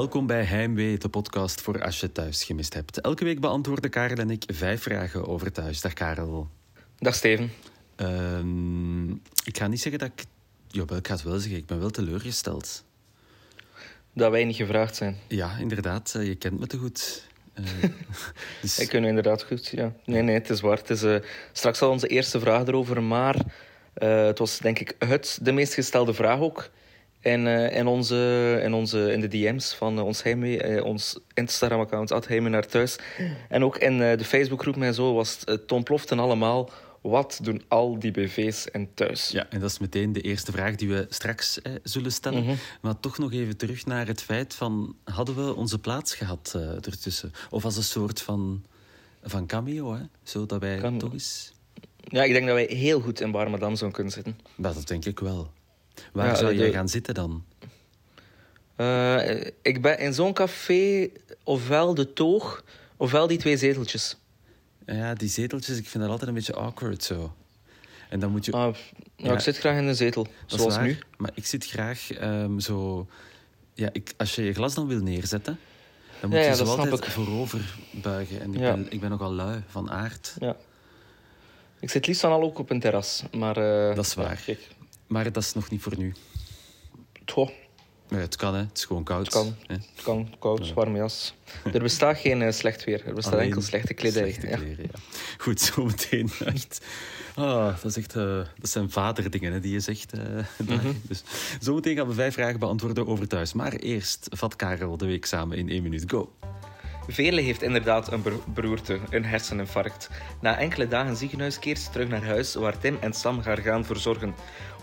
Welkom bij Heimwee, de podcast voor als je thuis gemist hebt. Elke week beantwoorden Karel en ik vijf vragen over thuis. Dag Karel. Dag Steven. Ehm, ik ga niet zeggen dat ik... Jawel, ik ga het wel zeggen. Ik ben wel teleurgesteld. Dat wij niet gevraagd zijn. Ja, inderdaad. eh, Je kent me te goed. Eh, dus, kunnen we inderdaad goed, ja. Nee, nee, het is waar. Het is, eh, straks al onze eerste vraag erover, maar het was denk ik het, de meest gestelde vraag ook. En in, onze, in, onze, in de DM's van eh, ons Heimwee, eh, ons Instagram-account, at naar thuis. En ook in de Facebookgroep en zo was het, ontploften allemaal. Wat doen al die BV's en thuis? ja, en dat is meteen de eerste vraag die we straks eh, zullen stellen. Mhm. Maar toch nog even terug naar het feit van... Hadden we onze plaats gehad eh, ertussen? Of als een soort van, van cameo, hè? Zodat wij Cameo. toch eens... Ja, ik denk dat wij heel goed in Bar Madame zouden kunnen zitten. Dat denk ik wel. Waar Ja, zou de- jij gaan zitten dan? Eh, ik ben in zo'n café ofwel de toog, ofwel die twee zeteltjes. Ja, die zeteltjes, ik vind dat altijd een beetje awkward zo. En dan moet je... Ah, ja, Ja. ik zit graag in een zetel, zoals waar, nu. Maar ik zit graag ehm, zo... Ja, ik, als je je glas dan wil neerzetten, dan moet Ja, je zo altijd ik. voorover buigen. En ik, ben, ik ben nogal lui van aard. Ja. Ik zit liefst dan al ook op een terras, maar... eh, Dat is waar. kijk, Maar dat is nog niet voor nu. goh, Ja, het kan, hè. Het is gewoon koud. Het kan. hè. het kan, koud, warme jas. Er bestaat geen eh, slecht weer, er bestaat Alleen enkel slechte kledij. slechte ja. kleren, ja. Goed, zometeen echt. Ah, dat, is echt, eh, dat zijn vaderdingen hè, die je zegt. eh. Mhm. dus, zometeen gaan we vijf vragen beantwoorden over thuis. Maar eerst vat Karel de week samen in één minuut. Go. Vele heeft inderdaad een ber- beroerte, een herseninfarct. Na enkele dagen ziekenhuis keert ze terug naar huis, waar Tim en Sam haar gaan verzorgen.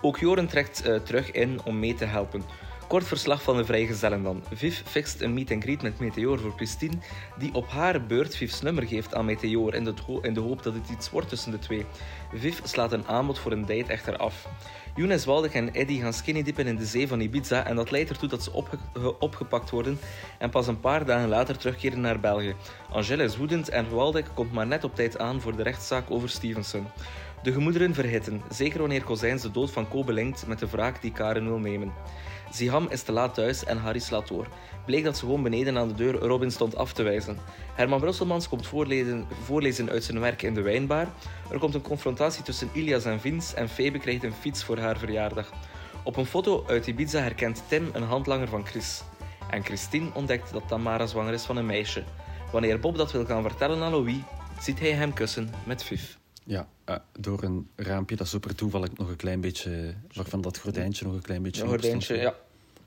Ook Joren trekt eh, terug in om mee te helpen. Kort verslag van de vrijgezellen dan. Viv fixt een meet and greet met Meteor voor Christine, die op haar beurt Viv's nummer geeft aan Meteor in de, in de hoop dat het iets wordt tussen de twee. Viv slaat een aanbod voor een date echter af. Younes, Waldek en Eddie gaan skinny dippen in de zee van Ibiza en dat leidt ertoe dat ze opge- ge- opgepakt worden en pas een paar dagen later terugkeren naar België. Angèle is woedend en Waldek komt maar net op tijd aan voor de rechtszaak over Stevenson. De gemoederen verhitten, zeker wanneer Kozijns de dood van Ko belinkt met de wraak die Karen wil nemen. Ziham is te laat thuis en Harry slaat door. Bleek dat ze gewoon beneden aan de deur Robin stond af te wijzen. Herman Brusselmans komt voorlezen, voorlezen uit zijn werk in de wijnbar. Er komt een confrontatie tussen Ilias en Vince en Febe krijgt een fiets voor haar verjaardag. Op een foto uit Ibiza herkent Tim een handlanger van Chris. En Christine ontdekt dat Tamara zwanger is van een meisje. Wanneer Bob dat wil gaan vertellen aan Louis, ziet hij hem kussen met Viv. Ja, eh, door een raampje dat zo per toeval nog een klein beetje... Waarvan dat gordijntje nog een klein beetje Een gordijntje, ja.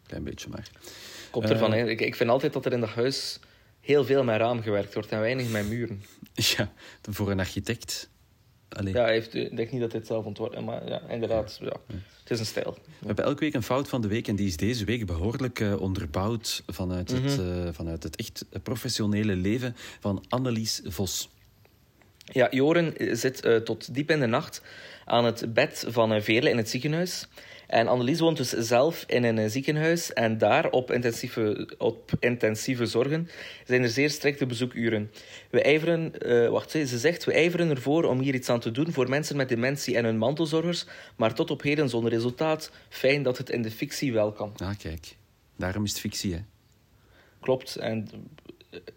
Klein beetje maar. Komt Eh, ervan. hè. Ik, ik vind altijd dat er in dat huis heel veel met raam gewerkt wordt en weinig met muren. Ja, voor een architect... Allee, Ja, heeft, ik denk niet dat het zelf ontworpen maar ja, inderdaad. Ja. Het is een stijl. We hebben elke week een fout van de week en die is deze week behoorlijk eh, onderbouwd vanuit, het, Mhm. eh, vanuit het echt professionele leven van Annelies Vos. Ja, Joren zit eh, tot diep in de nacht aan het bed van uh, Veerle in het ziekenhuis. En Annelies woont dus zelf in een eh, ziekenhuis. En daar, op intensieve, op intensieve zorgen, zijn er zeer strikte bezoekuren. We ijveren, eh, wacht, ze zegt, we ijveren ervoor om hier iets aan te doen voor mensen met dementie en hun mantelzorgers. Maar tot op heden zonder resultaat. Fijn dat het in de fictie wel kan. Ah, kijk. Daarom is het fictie, hè. Klopt. En,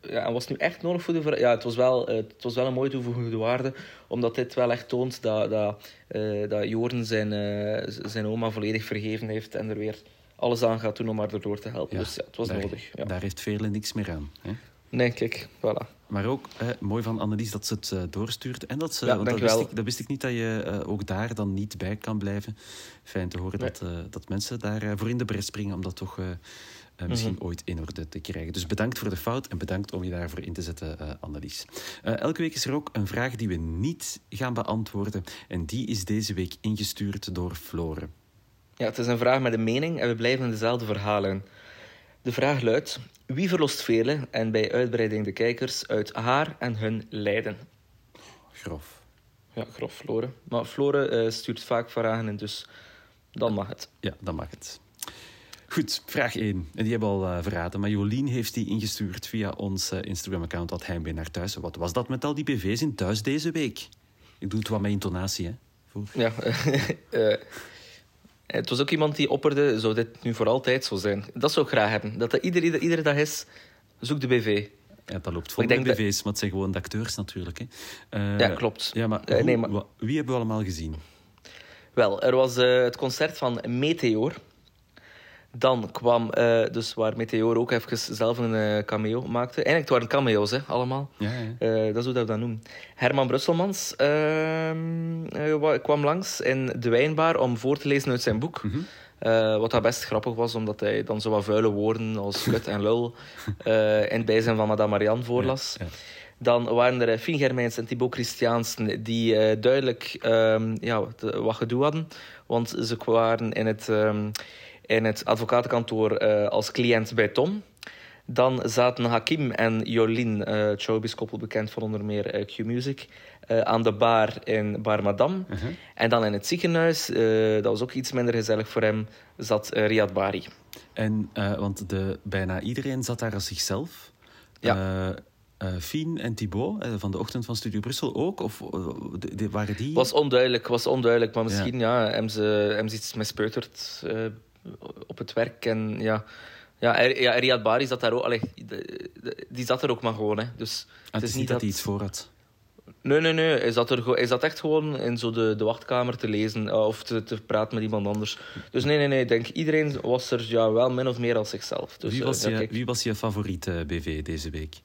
ja, en was het nu echt nodig voor de Ja, het was, wel, eh, het was wel een mooie toevoegde waarde. Omdat dit wel echt toont dat, dat, eh, dat Joren zijn, eh, zijn oma volledig vergeven heeft. En er weer alles aan gaat doen om haar erdoor te helpen. dus ja, het was daar, nodig. Ja. Daar heeft Veerle niks meer aan. Hè. Nee, kijk, voilà. Maar ook eh, mooi van Annelies dat ze het doorstuurt. En dat ze, Ja, want dat, wist ik, dat wist ik niet dat je ook daar dan niet bij kan blijven. Fijn te horen Nee. dat, dat mensen daar eh, voor in de bres springen om dat toch eh, misschien Mhm. ooit in orde te krijgen. Dus bedankt voor de fout en bedankt om je daarvoor in te zetten, eh, Annelies. Eh, elke week is er ook een vraag die we niet gaan beantwoorden. En die is deze week ingestuurd door Flore. Ja, het is een vraag met een mening en we blijven in dezelfde verhalen. De vraag luidt: wie verlost velen en bij uitbreiding de kijkers uit haar en hun lijden? Grof. Ja, grof, Flore. Maar Flore eh, stuurt vaak vragen in, dus dan mag het. Ja, dan mag het. Goed, vraag 1. En die hebben we al eh, verraden, maar Jolien heeft die ingestuurd via ons eh, Instagram-account dat Heimwee naar thuis. Wat was dat met al die BV's in thuis deze week? Ik doe het wat met intonatie, hè? Voor... Ja, eh, Het was ook iemand die opperde, zou dit nu voor altijd zo zijn? Dat zou ik graag hebben. Dat dat iedere, iedere dag is, zoek de BV. Ja, dat loopt vol BV's, maar het zijn gewoon de acteurs natuurlijk. Hè. Ja, klopt. Ja, maar, hoe- nee, maar- wie hebben we allemaal gezien? Wel, er was het concert van Meteor. Dan kwam, eh, dus waar Meteor ook even zelf een eh, cameo maakte. Eigenlijk, het waren cameo's, hè, allemaal. Ja, ja. Eh, dat is hoe dat we dat noemen. Herman Brusselmans ehm, eh, wa- kwam langs in de wijnbar om voor te lezen uit zijn boek. Mhm. Wat dat best grappig was, omdat hij dan zo wat vuile woorden als kut en lul in het bijzijn van Madame Marianne voorlas. Ja, ja. Dan waren er Fien Germijns en Thibaut Christiaansen die duidelijk ehm, ja, wat, wat gedoe hadden. Want ze waren in het, ehm, in het advocatenkantoor eh, als cliënt bij Tom. Dan zaten Hakim en Jolien, eh het showbiz-koppel bekend van onder meer eh, Q-Music, aan de bar in Bar Madame. Uh-huh. En dan in het ziekenhuis, dat was ook iets minder gezellig voor hem, zat Riyad Bari. En, want de, bijna iedereen zat daar als zichzelf. Ja. Fien en Thibaut van de Ochtend van Studio Brussel ook? Of de- de- waren die... Was onduidelijk, was onduidelijk. Maar misschien ja. hebben, ze, hebben ze iets mispeuterd op het werk. En ja, ja, er- ja Riyad Bari zat daar ook. Allee, de- de- die zat er ook maar gewoon. Hè. Dus Ah, het is niet dat hij iets voor had. Nee, nee, nee. Hij zat, er, hij zat echt gewoon in zo de, de wachtkamer te lezen eh, of te, te praten met iemand anders. Dus nee, nee, nee. Ik denk iedereen was er ja, wel min of meer als zichzelf. Dus, wie, eh, was ja, je, wie was je favoriete BV deze week?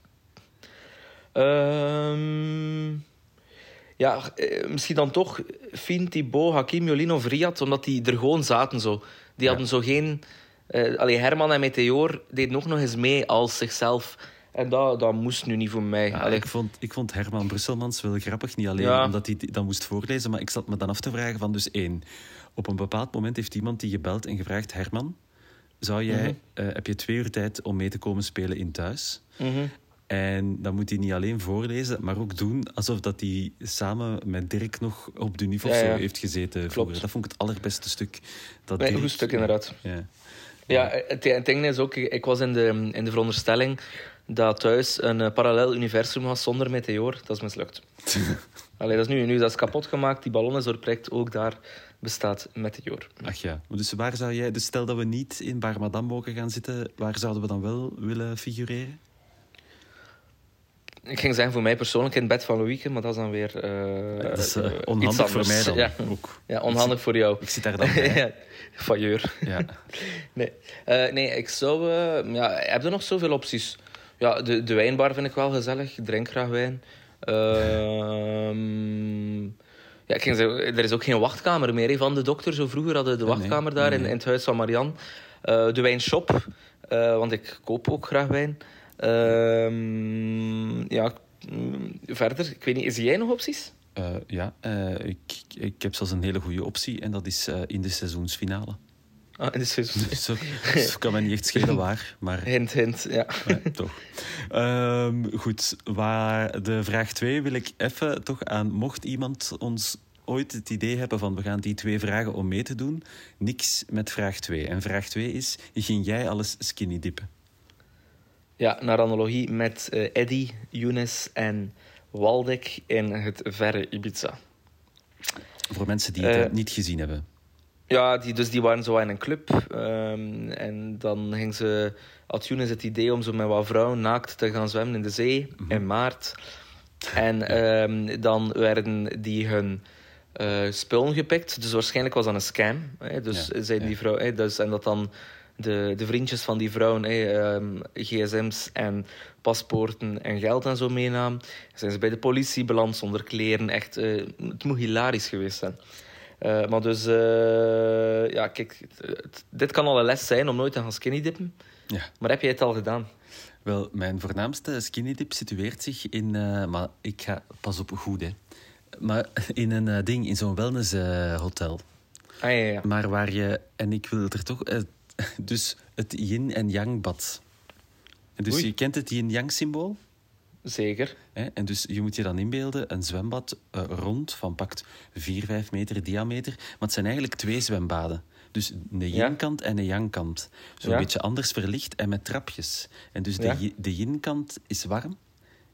Ehm, ja, eh, misschien dan toch Fien, Thibaut, Hakim, Jolien of Riyad, omdat die er gewoon zaten zo. Die Ja. hadden zo geen... allee, Herman en Meteor deden nog nog eens mee als zichzelf. En dat, dat moest nu niet voor mij. Ja, ik, vond, ik vond Herman Brusselmans wel grappig. Niet alleen Ja. omdat hij dat moest voorlezen, maar ik zat me dan af te vragen van dus één. Op een bepaald moment heeft iemand die gebeld en gevraagd... Herman, zou jij, Mhm. eh, heb je twee uur tijd om mee te komen spelen in thuis? mhm. En dan moet hij niet alleen voorlezen, maar ook doen alsof dat hij samen met Dirk nog op de niveau Ja, ja. heeft gezeten. vroeger. Dat vond ik het allerbeste stuk. Dat Nee, een goed stuk inderdaad. Ja. Ja, het, het ding is ook, ik was in de, in de veronderstelling dat thuis een eh, parallel universum was zonder meteor. Dat is mislukt. Allee, dat is nu, nu dat is kapot gemaakt, die ballon is doorprikt, ook daar bestaat meteor. Ach ja, dus waar zou jij... Dus stel dat we niet in Bar Madame mogen gaan zitten, waar zouden we dan wel willen figureren? Ik ging zeggen voor mij persoonlijk in het bed van Loïke, maar dat is dan weer eh, dat is eh, iets onhandig voor mij dan Ja, ook. ja onhandig voor jou. Ik zit daar dan bij. ja, failleur. Ja. Nee, Eh, nee ik zou... ja, heb je nog zoveel opties? Ja, de, de wijnbar vind ik wel gezellig. Ik drink graag wijn. Ehm, ja, ik ging zeggen, er is ook geen wachtkamer meer van de dokter. Zo vroeger hadden de nee. wachtkamer daar Nee, in, in het huis van Marianne. De wijnshop, want ik koop ook graag wijn. Ehm, ja, mm, verder, ik weet niet, zie jij nog opties? Eh, ja, eh, ik, ik heb zelfs een hele goede optie en dat is eh, in de seizoensfinale. Ah, in de seizoen. Dus zo, zo kan mij niet echt schelen waar, maar Hint, hint, ja. ja, toch. Ehm, goed, waar de vraag 2 wil ik even toch aan... Mocht iemand ons ooit het idee hebben van we gaan die twee vragen om mee te doen, niks met vraag 2. En vraag 2 is, ging jij alles skinny dippen? Ja, naar analogie met eh Eddy, Younes en Waldeck in het verre Ibiza. Voor mensen die het eh, Eh, niet gezien hebben. Ja, die, dus die waren zo in een club. ehm, en dan ging ze, had Younes het idee om zo met wat vrouwen naakt te gaan zwemmen in de zee in maart. En ehm, dan werden die hun spullen gepikt. Dus waarschijnlijk was dat een scam. Hè? Dus Ja, zijn ja. die vrouw, hè? Dus, en dat dan de, de vriendjes van die vrouwen ehm, gsm's en paspoorten en geld en zo meenamen. Zijn ze bij de politie beland zonder kleren. Echt, eh, het moet hilarisch geweest zijn. Eh, maar dus, eh, ja, kijk, dit kan al een les zijn om nooit te gaan skinny dippen. Ja. Maar heb jij het al gedaan? Wel, mijn voornaamste skinny dip situeert zich in... maar ik ga... Pas op, goed hè. Maar in een ding, in zo'n wellnesshotel. Ah, ja, ja. Maar waar je... En ik wil er toch... dus het yin- en yang-bad. Dus Oei. je kent het yin-yang-symbool? Zeker. En dus je moet je dan inbeelden, een zwembad eh, rond van pakt 4, 5 meter diameter. Maar het zijn eigenlijk twee zwembaden. Dus een Ja. yin-kant en een yang-kant. Zo'n Ja. beetje anders verlicht en met trapjes. En dus de, Ja. de yin-kant is warm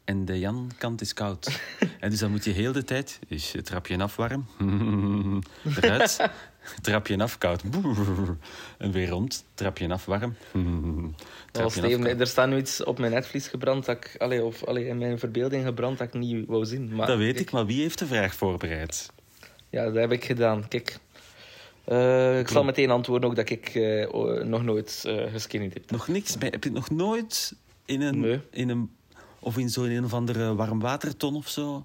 en de Jan-kant is koud. en dus dan moet je heel de tijd... Het trapje af warm? Eruit. Trapje af koud. En weer rond. Trapje af warm. Trapje af Steven, koud. er staat nu iets op mijn netvlies gebrand dat ik, allee, of allee, in mijn verbeelding gebrand dat ik niet wou zien. Maar Dat weet ik, maar wie heeft de vraag voorbereid? Ja, dat heb ik gedaan. Kijk, Eh, ik zal meteen antwoorden ook dat ik eh, nog nooit uh, geskinned heb. Nog niks bij. Heb je nog nooit in een... Nee. In een of in zo'n een of andere warmwaterton of zo?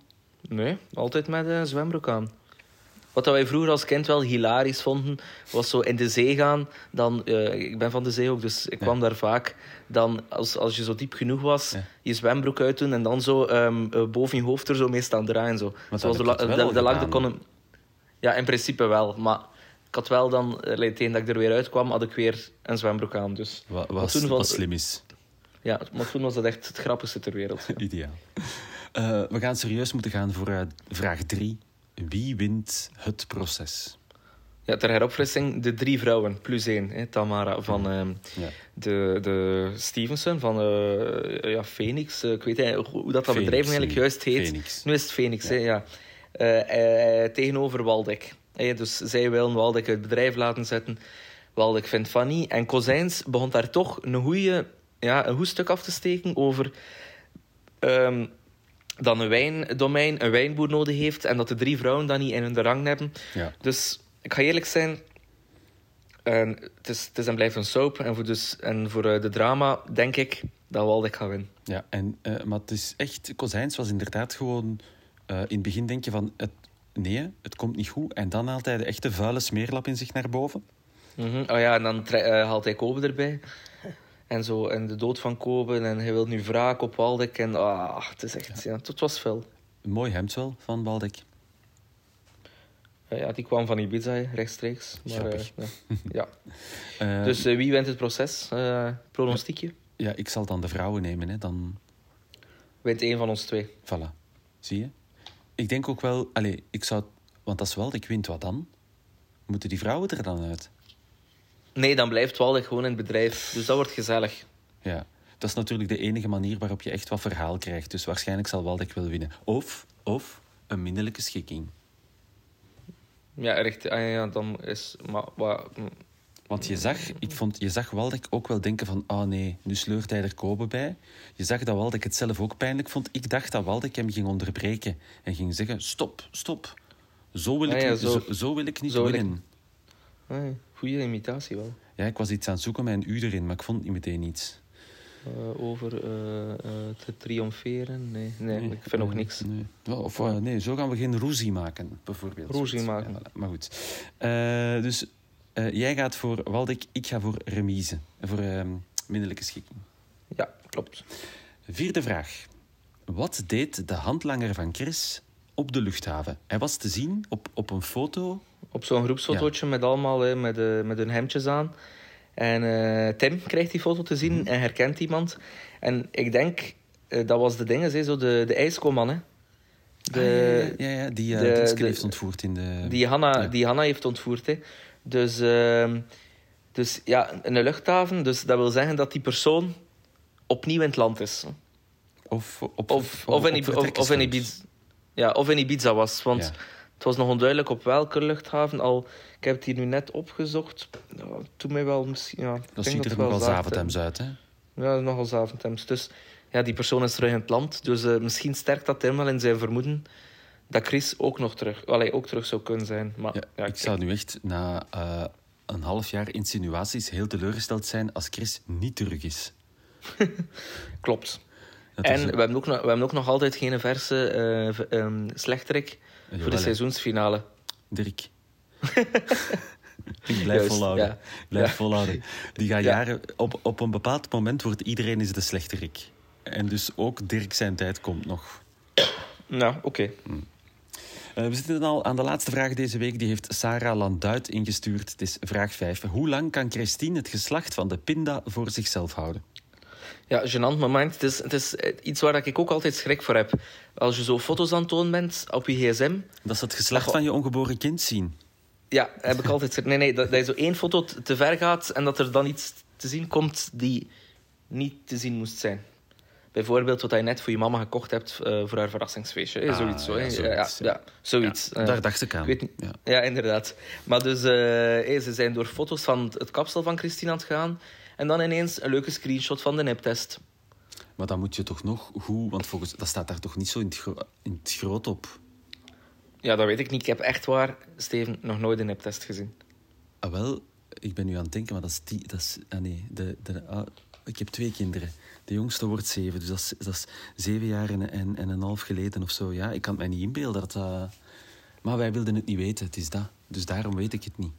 Nee, altijd met een zwembroek aan. Wat dat wij vroeger als kind wel hilarisch vonden, was zo in de zee gaan. Dan, eh, ik ben van de zee ook, dus ik kwam daar vaak. Dan, als, als je zo diep genoeg was, Ja. je zwembroek uitdoen en dan zo ehm, eh, boven je hoofd er zo mee staan draaien. Zo. dat Zoals de, la- de, de. Ja, in principe wel. Maar ik had wel dan, eh, tegen dat ik er weer uitkwam, had ik weer een zwembroek aan. Dus, Wat, Maar wat, toen wat was- slim is. Ja, maar toen was dat echt het grappigste ter wereld. ja. Ideaal. Eh, we gaan serieus moeten gaan voor eh, vraag drie. Wie wint het proces? Ja, ter heropfrissing, de drie vrouwen, plus één. Hè, Tamara van ehm, Ja. de, de Stevenson, van eh, ja, Phoenix. ik weet niet hoe dat, dat Phoenix bedrijf eigenlijk juist heet. Phoenix. Nu is het Phoenix, ja. Hè, ja. Tegenover Waldeck. Hè, dus zij willen Waldeck het bedrijf laten zetten. Waldeck vindt van niet. En Kozijns begon daar toch een, goeie, ja, een goed stuk af te steken over... ehm, dat een wijndomein een wijnboer nodig heeft en dat de drie vrouwen dat niet in hun rang hebben. Ja. Dus ik ga eerlijk zijn. Het, is, het is en blijft een soap. En voor, dus, en voor eh, de drama denk ik dat Waldeck gaat winnen. Ja, en, eh, maar het is echt... Kozijns was inderdaad gewoon... eh, in het begin denk je van... Het, nee, het komt niet goed. En dan haalt hij de echte vuile smeerlap in zich naar boven. Mhm. Oh ja, en dan haalt hij Kobe erbij. En zo, en de dood van Kobe. En hij wil nu wraak op Waldeck. En ah, het is echt... Ja, het was veel. Een mooi hemd wel, van Waldek. Eh, ja, die kwam van Ibiza rechtstreeks. Maar, eh, ja. ja. Eh, Dus wie wint het proces? Pronostiekje? Ja, ik zal dan de vrouwen nemen, hè. Dan... Wint één van ons twee. Voilà. Zie je? Ik denk ook wel... Allee, ik zou... Want als Waldek wint, wat dan? Moeten die vrouwen er dan uit? Nee, dan blijft Waldeck gewoon in het bedrijf. Dus dat wordt gezellig. Ja, dat is natuurlijk de enige manier waarop je echt wat verhaal krijgt. Dus waarschijnlijk zal Waldek wel winnen. Of, of een minnelijke schikking. Ja, echt. ah, ja, dan is... Maar, Want je zag, ik vond, je zag Waldek ook wel denken van... Oh nee, nu sleurt hij er Kobe bij. Je zag dat Waldek het zelf ook pijnlijk vond. Ik dacht dat Waldek hem ging onderbreken. En ging zeggen, stop, stop. Zo wil ik, Ah ja, niet- zo. zo, zo wil ik niet Zo ik- winnen. Goeie imitatie wel. Ja, ik was iets aan het zoeken met een u erin, maar ik vond niet meteen iets. Eh, over eh, te triomferen? Nee, nee, ik vind nog niks. Nee. Of nee, zo gaan we geen roezie maken, bijvoorbeeld. Roezie maken. Ja. Maar goed. Dus jij gaat voor Waldek, ik ga voor remise. Voor minnelijke schikking. Ja, klopt. Vierde vraag. Wat deed de handlanger van Chris op de luchthaven? Hij was te zien op, op een foto. Op zo'n groepsfotootje met allemaal hè, met, eh, met hun hemdjes aan. En eh, Tim krijgt die foto te zien Mhm. en herkent iemand. En ik denk, eh, dat was de dingen, hè, zo de, de ijskoman, hè. De, Ah, ja, ja, ja, die uh, de- de- heeft ontvoerd in de... Die Hanna, die Hanna heeft ontvoerd. Hè. Dus, ehm, dus ja, in een luchthaven. Dus dat wil zeggen dat die persoon opnieuw in het land is. Of, op, Of, op- of, in, of, of in. Ibiza. Ja, of in Ibiza was. Want Ja. het was nog onduidelijk op welke luchthaven. Al, ik heb het hier nu net opgezocht. Ja, toen mij wel misschien. Ja, Dat ziet er het nogal wel Zaventem- Zavetems uit, hè? Ja, nogal Zaventems. Dus ja, die persoon is terug in het land. Dus eh, misschien sterkt dat wel in zijn vermoeden dat Chris ook nog terug, allee, ook terug zou kunnen zijn. Maar Ja, ja, ik zou nu echt na eh, een half jaar insinuaties heel teleurgesteld zijn als Chris niet terug is. klopt. En we hebben, ook nog, we hebben ook nog altijd geen verse eh, v- ehm, slechterik voor de seizoensfinale. Dirk. ik blijf Juist, volhouden. ja. Ik blijf Ja. volhouden. Die gaat Ja. jaren... Op, op een bepaald moment wordt iedereen is de slechterik. En dus ook Dirk zijn tijd komt nog. Nou, oké. Eh, we zitten al aan de laatste vraag deze week. Die heeft Sarah Landuit ingestuurd. Het is vraag 5. Hoe lang kan Christine het geslacht van de pinda voor zichzelf houden? Ja, gênant moment. Het is, het is iets waar ik ook altijd schrik voor heb. Als je zo foto's aan het tonen bent op je gsm... Dat is het geslacht Dat- van je ongeboren kind zien. Ja, heb ik altijd schrik. Nee, nee, dat, dat je zo één foto te ver gaat en dat er dan iets te zien komt die niet te zien moest zijn. Bijvoorbeeld wat je net voor je mama gekocht hebt eh, voor haar verrassingsfeestje. Eh, Ah, zoiets. zo, ja, zoiets, ja, ja. zoiets. Ja, Eh, daar dacht ik aan. ik weet niet- Ja. ja, inderdaad. Maar dus, eh, hey, ze zijn door foto's van het- het kapsel van Christine aan het gaan. En dan ineens een leuke screenshot van de niptest. Maar dan moet je toch nog goed... Want volgens, dat staat daar toch niet zo in het, gro- in het groot op? Ja, dat weet ik niet. Ik heb echt waar, Steven, nog nooit een niptest gezien. Ah, wel, ik ben nu aan het denken, maar dat is... Die, dat is ah, nee, de, de, ah, ik heb twee kinderen. De jongste wordt zeven, dus dat is, dat is zeven jaar en, en, en een half geleden of zo. Ja, ik kan het mij niet inbeelden dat dat... Maar wij wilden het niet weten, het is dat. Dus daarom weet ik het niet.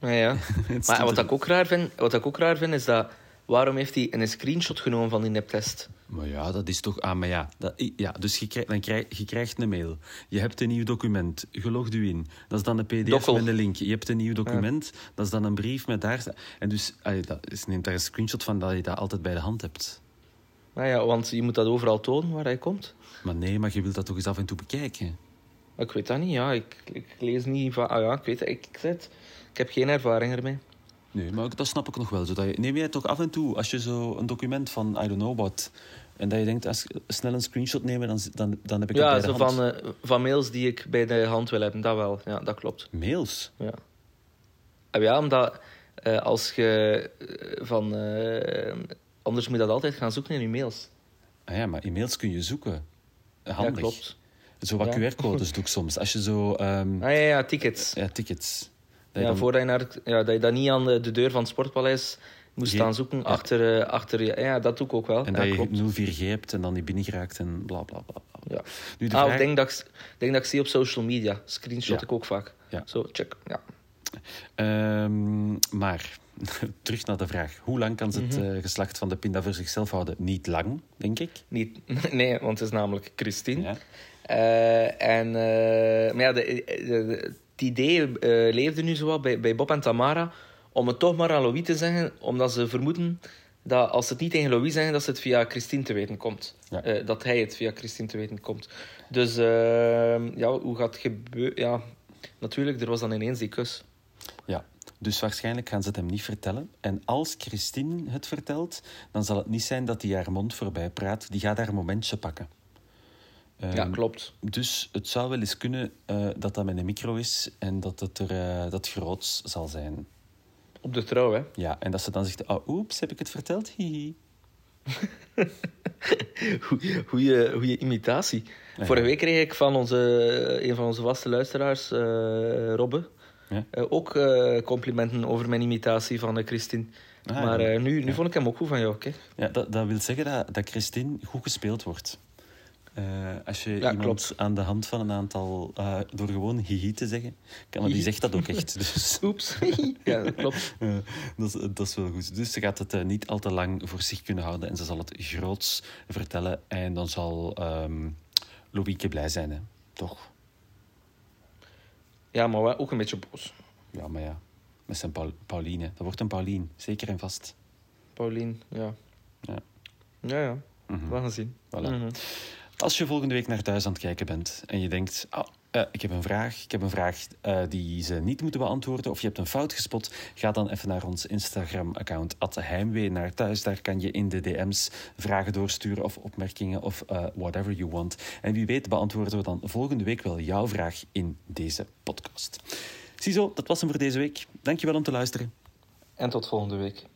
Ja, ja. Maar wat ik, ook raar vind, wat ik ook raar vind, is dat... Waarom heeft hij een screenshot genomen van die niptest? Maar ja, dat is toch... Ah, maar ja. Dat, ja dus je krijgt, dan krijg, je krijgt een mail. Je hebt een nieuw document. Je logt u in. Dat is dan een pdf Dokkel. met een link. Je hebt een nieuw document. Dat is dan een brief met daar... En dus, allee, dat, is- neemt daar een screenshot van dat je dat altijd bij de hand hebt. Nou ja, want je moet dat overal tonen waar hij komt. Maar nee, maar je wilt dat toch eens af en toe bekijken. Ik weet dat niet, ja. Ik, ik lees niet van... Ah ja, ik weet het. Ik, ik, het. ik heb geen ervaring ermee. Nee, maar dat snap ik nog wel. Zodat je, neem jij toch af en toe, als je zo een document van I don't know what... En dat je denkt, als, snel een screenshot nemen, dan, dan, dan heb ik het Ja, bij de hand. van, eh, van mails die ik bij de hand wil hebben. Dat wel. Ja, dat klopt. Mails? Ja, Ah, ja omdat eh, als je eh, van... anders moet je dat altijd gaan zoeken in je mails. Ah ja, maar e-mails kun je zoeken. Handig. Ja, klopt. Zo wat Ja. QR-codes doe ik soms. Als je zo... ehm, Ah ja, ja, tickets. ja, tickets. Dat je Ja, dan- voordat je, naar, ja, dat je dat niet aan de, de deur van het Sportpaleis moest staan zoeken ja. achter, eh, achter je... Ja, dat doe ik ook wel. En dat klopt. je 04G hebt en dan niet binnengeraakt en bla bla bla. bla. Ja. Nu de Ah, vraag... ik denk dat ik, denk dat ik zie op social media. Screenshot ik ook vaak. Ja. Zo, check. Ja. Ehm, maar, terug naar de vraag. Hoe lang kan Mhm. het eh, geslacht van de pinda voor zichzelf houden? Niet lang, denk ik. Niet, nee, want het is namelijk Christine. Eh, en, eh, maar ja, de, de- de- het idee eh, leefde nu zo wat bij, bij Bob en Tamara om het toch maar aan Louis te zeggen, omdat ze vermoeden dat als ze het niet tegen Louis zeggen, dat ze het via Christine te weten komt. Ja. Dat hij het via Christine te weten komt. Dus eh, ja, hoe gaat het gebeuren? Ja, natuurlijk, er was dan ineens die kus. Ja, dus waarschijnlijk gaan ze het hem niet vertellen. En als Christine het vertelt, dan zal het niet zijn dat hij haar mond voorbij praat. Die gaat haar momentje pakken. Ja, Ehm, klopt. Dus het zou wel eens kunnen eh, dat dat met een micro is en dat het er eh, dat groots zal zijn. Op de trouw, hè. Ja, en dat ze dan zegt, oh, oeps, heb ik het verteld? Hihi. Goeie, goeie imitatie. Ja. Vorige week kreeg ik van onze, een van onze vaste luisteraars, eh, Robbe, Ja. ook complimenten over mijn imitatie van Christine. Ah, maar ja. nu, nu vond ik hem ook goed van jou. oké? Ja, dat, dat wil zeggen dat, dat Christine goed gespeeld wordt. Eh, als je Ja, iemand klopt. aan de hand van een aantal, eh, door gewoon hihi te zeggen, kan, maar die zegt dat ook echt. Dus Oeps. ja, dat klopt. eh, dat, is, dat is wel goed. Dus ze gaat het niet al te lang voor zich kunnen houden en ze zal het groots vertellen. En dan zal Loïke blij zijn, hè? toch? Ja, maar ook een beetje boos. Ja, maar ja, met zijn Paul, Pauline. Dat wordt een Paulien, zeker en vast. Paulien, ja. Ja. Ja, ja. Mhm. We gaan zien. Voilà. Mhm. Als je volgende week naar thuis aan het kijken bent en je denkt, ah, eh, ik heb een vraag, ik heb een vraag eh, die ze niet moeten beantwoorden of je hebt een fout gespot, ga dan even naar ons Instagram-account Heimwee naar thuis. Daar kan je in de DM's vragen doorsturen of opmerkingen of eh, whatever you want. En wie weet beantwoorden we dan volgende week wel jouw vraag in deze podcast. Ziezo, dat was hem voor deze week. Dankjewel om te luisteren. En tot volgende week.